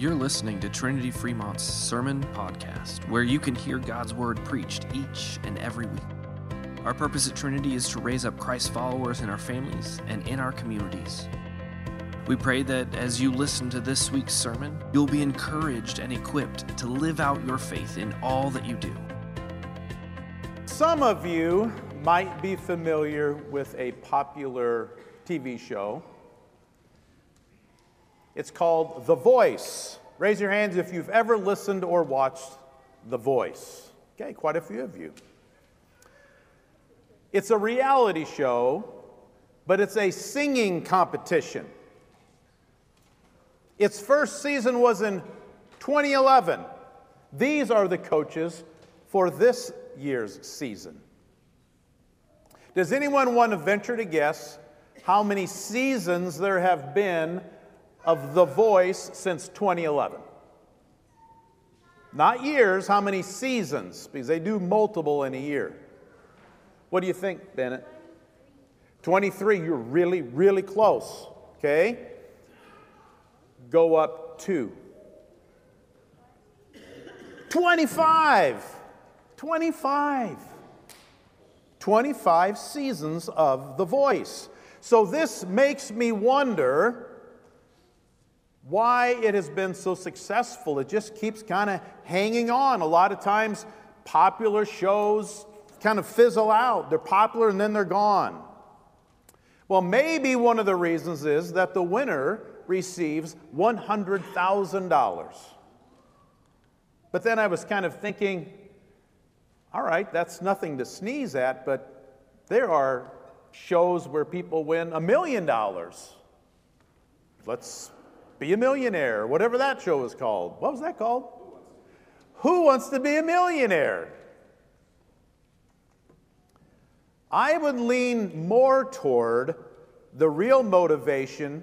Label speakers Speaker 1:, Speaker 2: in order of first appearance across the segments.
Speaker 1: You're listening to Trinity Fremont's Sermon Podcast, where you can hear God's Word preached each and every week. Our purpose at Trinity is to raise up Christ followers in our families and in our communities. We pray that as you listen to this week's sermon, you'll be encouraged and equipped to live out your faith in all that you do.
Speaker 2: Some of you might be familiar with a popular TV show. It's called The Voice. Raise your hands if you've ever listened or watched The Voice. Okay, quite a few of you. It's a reality show, but it's a singing competition. Its first season was in 2011. These are the coaches for this year's season. Does anyone want to venture to guess how many seasons there have been of The Voice since 2011? Not years, how many seasons? Because they do multiple in a year. What do you think, Bennett? 23, you're really, really close. Okay? Go up two. 25. 25. 25 seasons of The Voice. So this makes me wonder why it has been so successful. It just keeps kind of hanging on. A lot of times, popular shows kind of fizzle out. They're popular and then they're gone. Well, maybe one of the reasons is that the winner receives $100,000. But then I was kind of thinking, all right, that's nothing to sneeze at, but there are shows where people win a million dollars. Let's be a millionaire, whatever that show was called. What was that called? Who wants to be a millionaire? I would lean more toward the real motivation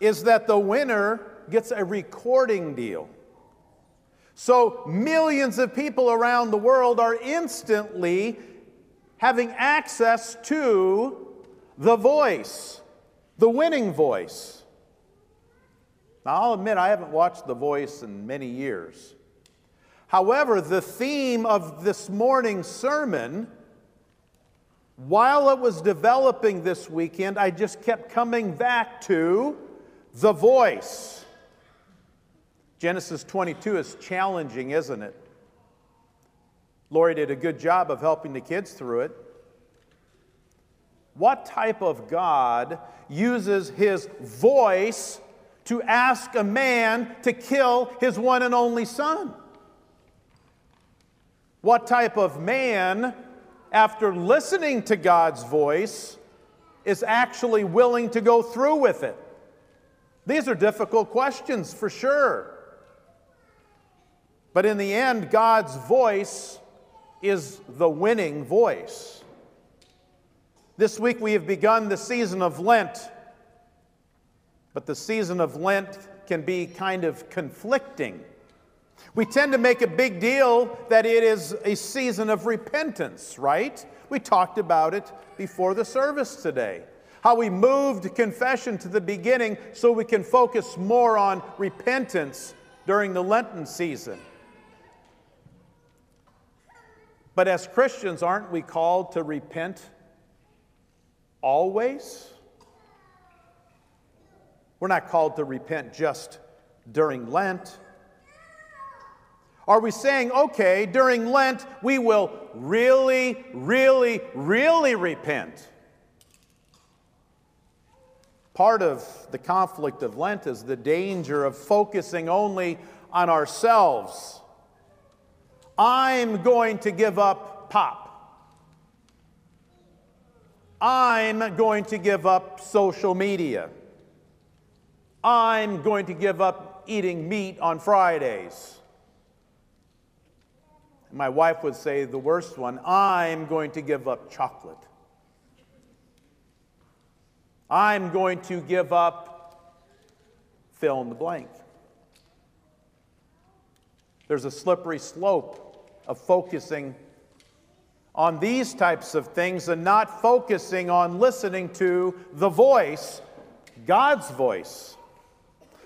Speaker 2: is that the winner gets a recording deal. So, millions of people around the world are instantly having access to the voice, the winning voice. Now, I'll admit I haven't watched The Voice in many years. However, the theme of this morning's sermon, while it was developing this weekend, I just kept coming back to the voice. Genesis 22 is challenging, isn't it? Lori did a good job of helping the kids through it. What type of God uses his voice to ask a man to kill his one and only son? What type of man, after listening to God's voice, is actually willing to go through with it? These are difficult questions for sure. But in the end, God's voice is the winning voice. This week we have begun the season of Lent. But the season of Lent can be kind of conflicting. We tend to make a big deal that it is a season of repentance, right? We talked about it before the service today. How we moved confession to the beginning so we can focus more on repentance during the Lenten season. But as Christians, aren't we called to repent always? We're not called to repent just during Lent. Are we saying, okay, during Lent, we will really, really, really repent? Part of the conflict of Lent is the danger of focusing only on ourselves. I'm going to give up pop. I'm going to give up social media. I'm going to give up eating meat on Fridays. My wife would say the worst one I'm going to give up chocolate. I'm going to give up fill in the blank. There's a slippery slope of focusing on these types of things and not focusing on listening to the voice, God's voice.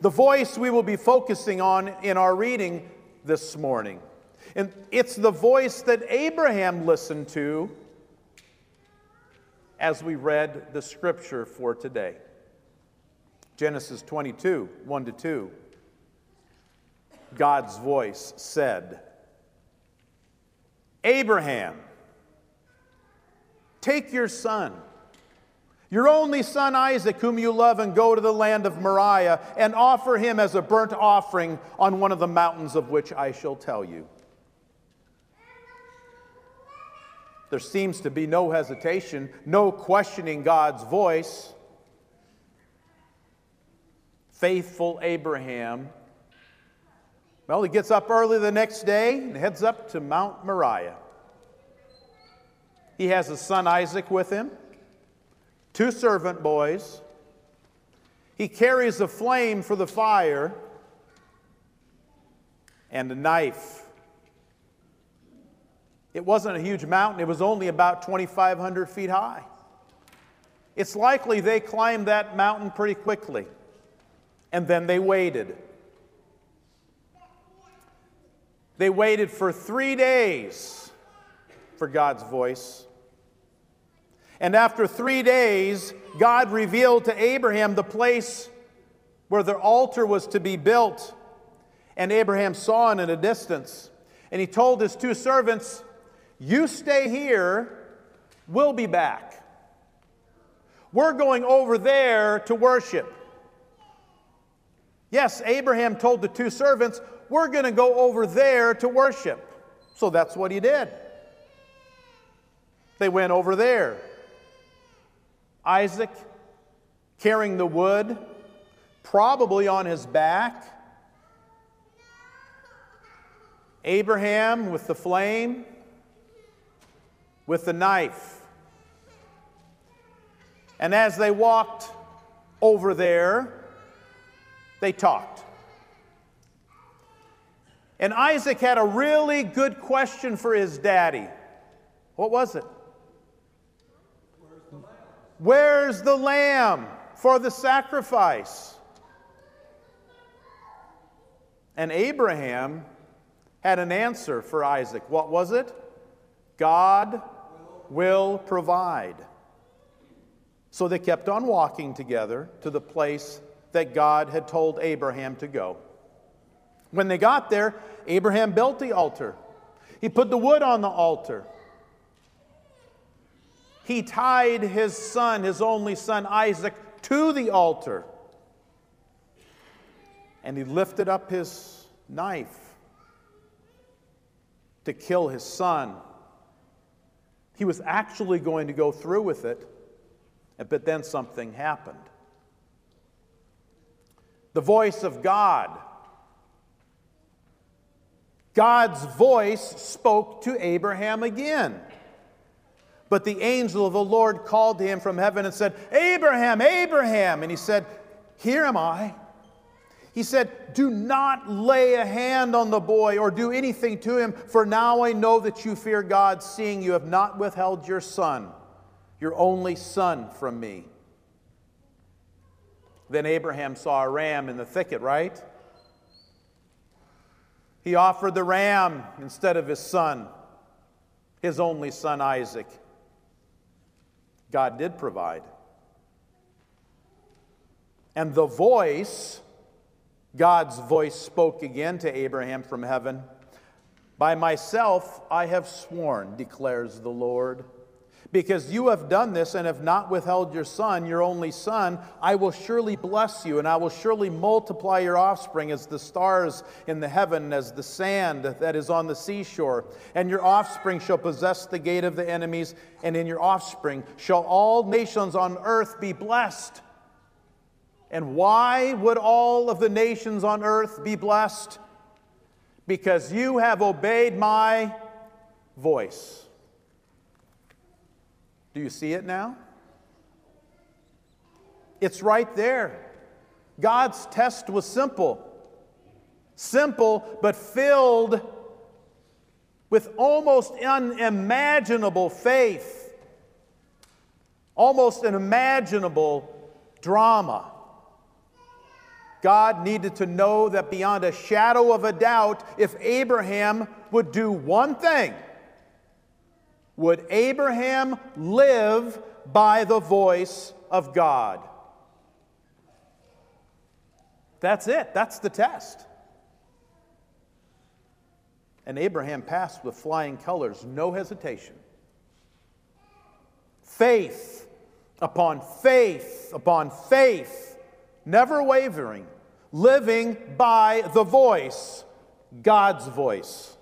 Speaker 2: The voice we will be focusing on in our reading this morning. And it's the voice that Abraham listened to as we read the scripture for today. Genesis 22, 1 to 2. God's voice said, Abraham, take your son, your only son Isaac, whom you love, and go to the land of Moriah and offer him as a burnt offering on one of the mountains of which I shall tell you. There seems to be no hesitation, no questioning God's voice. Faithful Abraham. Well, he gets up early the next day and heads up to Mount Moriah. He has his son Isaac with him, two servant boys. He carries a flame for the fire and a knife it wasn't a huge mountain, it was only about 2,500 feet high. It's likely they climbed that mountain pretty quickly, and then they waited. They waited for three days for God's voice. And after three days, God revealed to Abraham the place where the altar was to be built. And Abraham saw it in a distance. And he told his two servants, you stay here, we'll be back. We're going over there to worship. Yes, Abraham told the two servants, We're going to go over there to worship. So that's what he did. They went over there. Isaac carrying the wood, probably on his back. Abraham with the flame with the knife. And as they walked over there, they talked. And Isaac had a really good question for his daddy. What was it? Where's the lamb for the sacrifice? And Abraham had an answer for Isaac. What was it? God will provide. So they kept on walking together to the place that God had told Abraham to go. When they got there, Abraham built the altar. He put the wood on the altar. He tied his son, his only son Isaac, to the altar. And he lifted up his knife to kill his son. He was actually going to go through with it, but then something happened. The voice of God. God's voice spoke to Abraham again. But the angel of the Lord called to him from heaven and said, Abraham, Abraham. And he said, Here am I. He said, Do not lay a hand on the boy or do anything to him, for now I know that you fear God, seeing you have not withheld your son, your only son, from me. Then Abraham saw a ram in the thicket, right? He offered the ram instead of his son, his only son Isaac. God did provide. And the voice God's voice spoke again to Abraham from heaven By myself I have sworn, declares the Lord. Because you have done this and have not withheld your son, your only son, I will surely bless you, and I will surely multiply your offspring as the stars in the heaven, as the sand that is on the seashore. And your offspring shall possess the gate of the enemies, and in your offspring shall all nations on earth be blessed. And why would all of the nations on earth be blessed? Because you have obeyed my voice. Do you see it now? It's right there. God's test was simple. Simple, but filled with almost unimaginable faith, almost unimaginable drama. God needed to know that beyond a shadow of a doubt, if Abraham would do one thing, would Abraham live by the voice of God? That's it. That's the test. And Abraham passed with flying colors, no hesitation. Faith upon faith upon faith, never wavering, living by the voice, God's voice.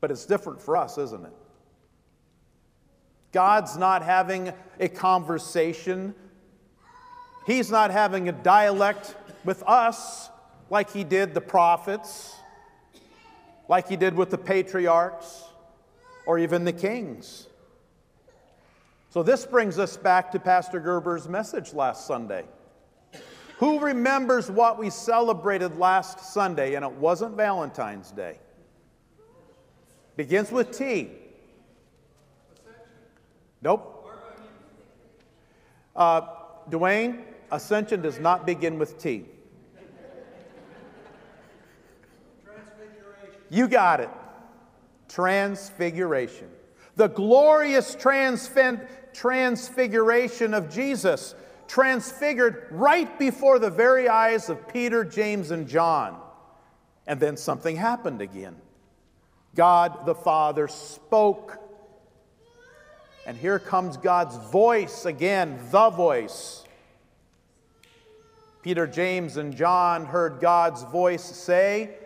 Speaker 2: But it's different for us, isn't it? God's not having a conversation. He's not having a dialect with us like he did the prophets, like he did with the patriarchs, or even the kings. So, this brings us back to Pastor Gerber's message last Sunday. Who remembers what we celebrated last Sunday? And it wasn't Valentine's Day. Begins with T. Nope. Uh, Dwayne, ascension does not begin with T. You got it. Transfiguration. The glorious transfiguration of Jesus, transfigured right before the very eyes of Peter, James, and John. And then something happened again. God the Father spoke. And here comes God's voice again, the voice. Peter, James, and John heard God's voice say,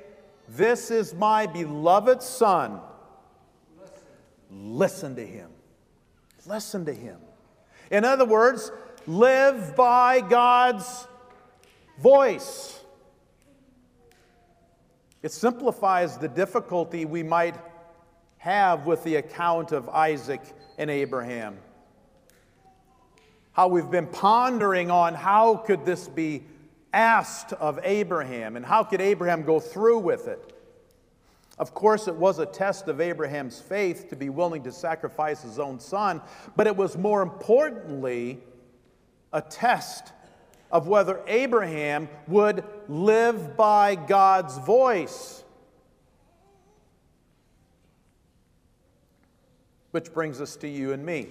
Speaker 2: This is my beloved Son Listen to him. Listen to him. In other words, live by God's voice. It simplifies the difficulty we might have with the account of Isaac and Abraham. How we've been pondering on how could this be asked of Abraham and how could Abraham go through with it? Of course, it was a test of Abraham's faith to be willing to sacrifice his own son, but it was more importantly a test of whether Abraham would live by God's voice. Which brings us to you and me.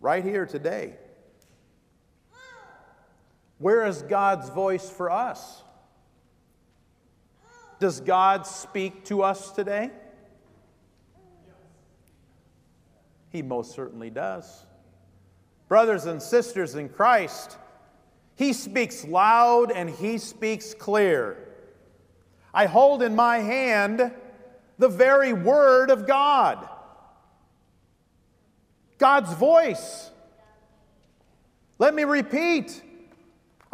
Speaker 2: Right here today. Where is God's voice for us? Does God speak to us today? He most certainly does. Brothers and sisters in Christ, He speaks loud and He speaks clear. I hold in my hand the very Word of God, God's voice. Let me repeat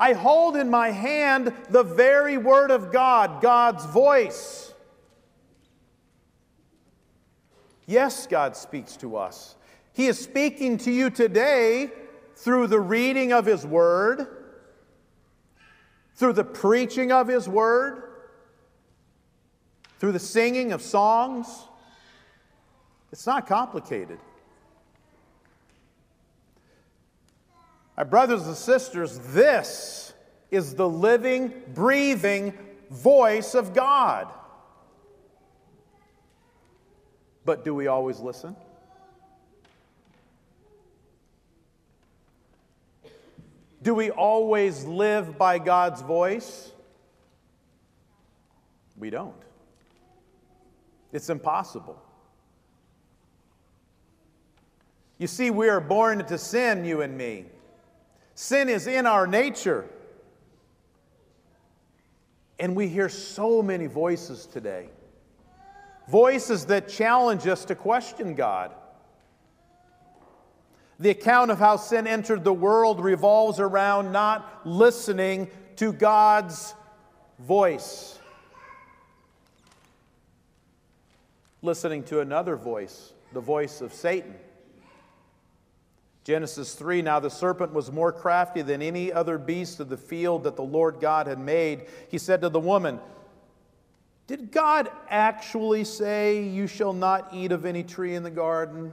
Speaker 2: I hold in my hand the very Word of God, God's voice. Yes, God speaks to us. He is speaking to you today through the reading of His Word, through the preaching of His Word, through the singing of songs. It's not complicated. My brothers and sisters, this is the living, breathing voice of God. But do we always listen? Do we always live by God's voice? We don't. It's impossible. You see, we are born into sin, you and me. Sin is in our nature. And we hear so many voices today voices that challenge us to question God. The account of how sin entered the world revolves around not listening to God's voice, listening to another voice, the voice of Satan. Genesis 3 Now the serpent was more crafty than any other beast of the field that the Lord God had made. He said to the woman, Did God actually say, You shall not eat of any tree in the garden?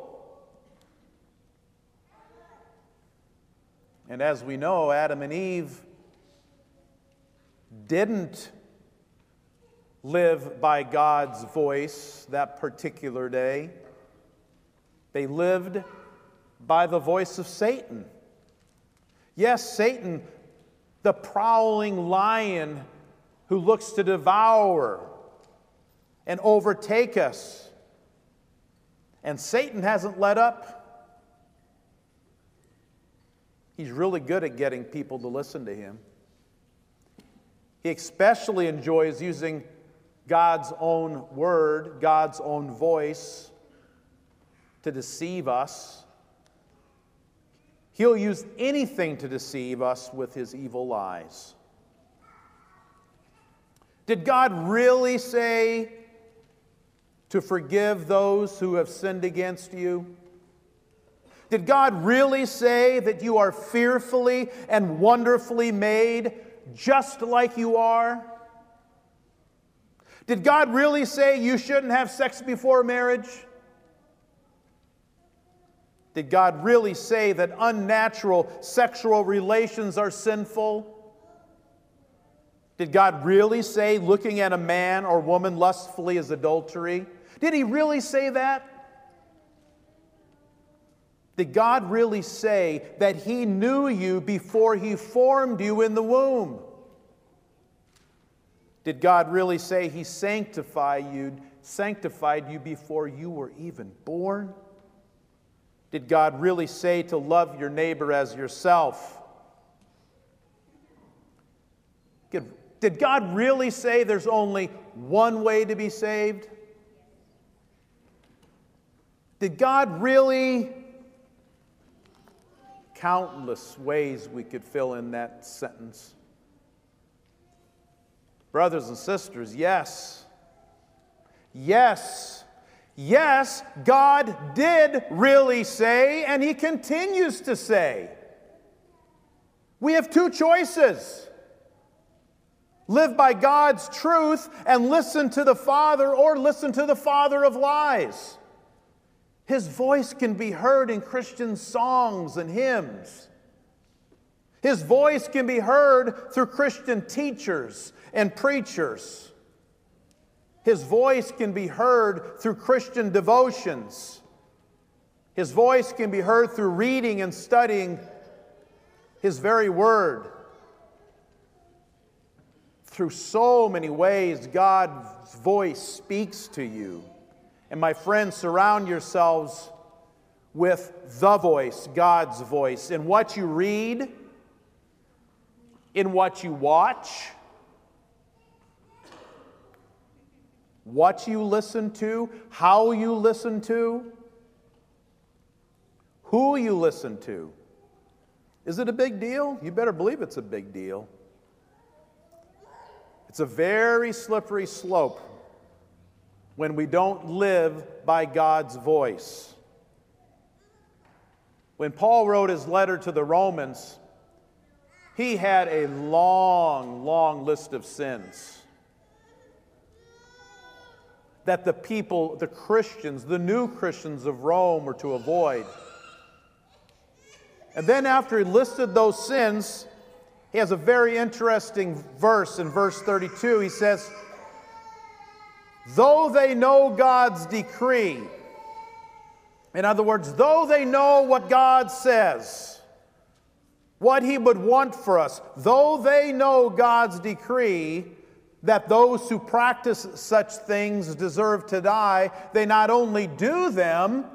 Speaker 2: And as we know, Adam and Eve didn't live by God's voice that particular day. They lived by the voice of Satan. Yes, Satan, the prowling lion who looks to devour and overtake us. And Satan hasn't let up. He's really good at getting people to listen to him. He especially enjoys using God's own word, God's own voice to deceive us. He'll use anything to deceive us with his evil lies. Did God really say to forgive those who have sinned against you? Did God really say that you are fearfully and wonderfully made just like you are? Did God really say you shouldn't have sex before marriage? Did God really say that unnatural sexual relations are sinful? Did God really say looking at a man or woman lustfully is adultery? Did He really say that? Did God really say that He knew you before He formed you in the womb? Did God really say He sanctified you, sanctified you before you were even born? Did God really say to love your neighbor as yourself? Did God really say there's only one way to be saved? Did God really countless ways we could fill in that sentence. Brothers and sisters, yes. Yes. Yes, God did really say, and He continues to say. We have two choices live by God's truth and listen to the Father, or listen to the Father of lies. His voice can be heard in Christian songs and hymns. His voice can be heard through Christian teachers and preachers. His voice can be heard through Christian devotions. His voice can be heard through reading and studying His very word. Through so many ways, God's voice speaks to you. And my friends, surround yourselves with the voice, God's voice, in what you read, in what you watch, what you listen to, how you listen to, who you listen to. Is it a big deal? You better believe it's a big deal. It's a very slippery slope when we don't live by God's voice. When Paul wrote his letter to the Romans, he had a long, long list of sins that the people, the Christians, the new Christians of Rome were to avoid. And then, after he listed those sins, he has a very interesting verse in verse 32. He says, though they know God's decree, in other words, though they know what God says, what He would want for us, though they know God's decree that those who practice such things deserve to die, they not only do them,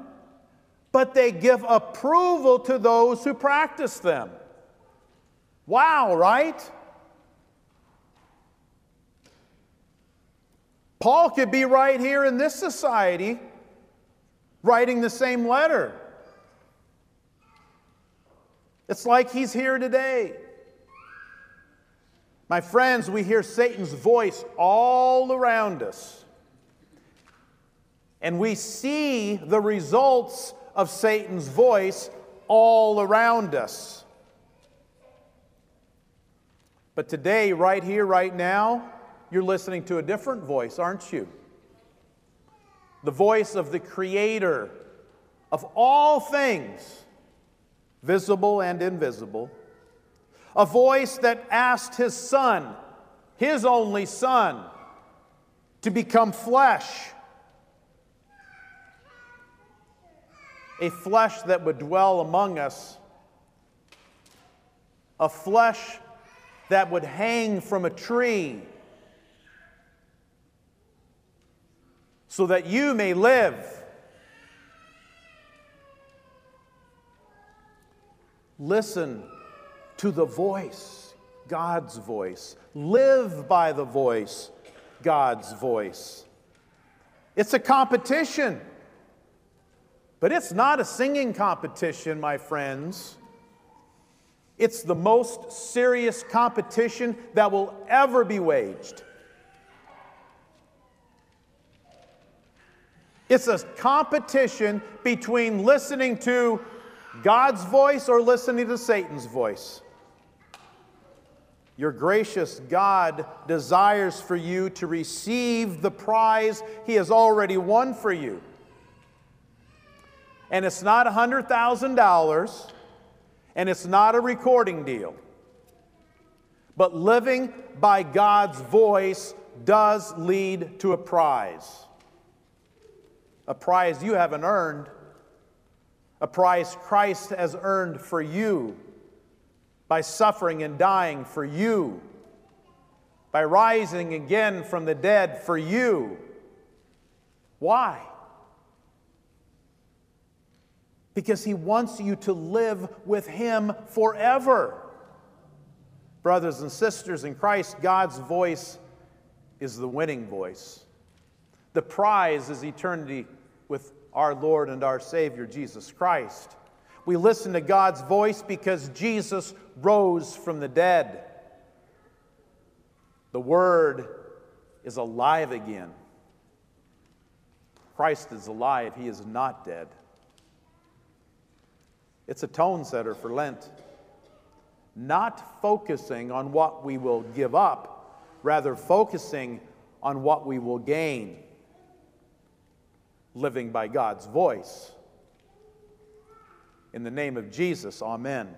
Speaker 2: but they give approval to those who practice them. Wow, right? Paul could be right here in this society writing the same letter. It's like he's here today. My friends, we hear Satan's voice all around us. And we see the results of Satan's voice all around us. But today, right here, right now, you're listening to a different voice, aren't you? The voice of the Creator of all things, visible and invisible. A voice that asked His Son, His only Son, to become flesh. A flesh that would dwell among us. A flesh that would hang from a tree so that you may live. Listen to the voice, God's voice. Live by the voice, God's voice. It's a competition, but it's not a singing competition, my friends. It's the most serious competition that will ever be waged. It's a competition between listening to God's voice or listening to Satan's voice. Your gracious God desires for you to receive the prize He has already won for you. And it's not $100,000, and it's not a recording deal. But living by God's voice does lead to a prize. A prize you haven't earned, a prize Christ has earned for you by suffering and dying for you, by rising again from the dead for you. Why? Because he wants you to live with him forever. Brothers and sisters in Christ, God's voice is the winning voice. The prize is eternity with our Lord and our Savior, Jesus Christ. We listen to God's voice because Jesus rose from the dead. The Word is alive again. Christ is alive, He is not dead. It's a tone setter for Lent. Not focusing on what we will give up, rather, focusing on what we will gain living by God's voice. In the name of Jesus, amen.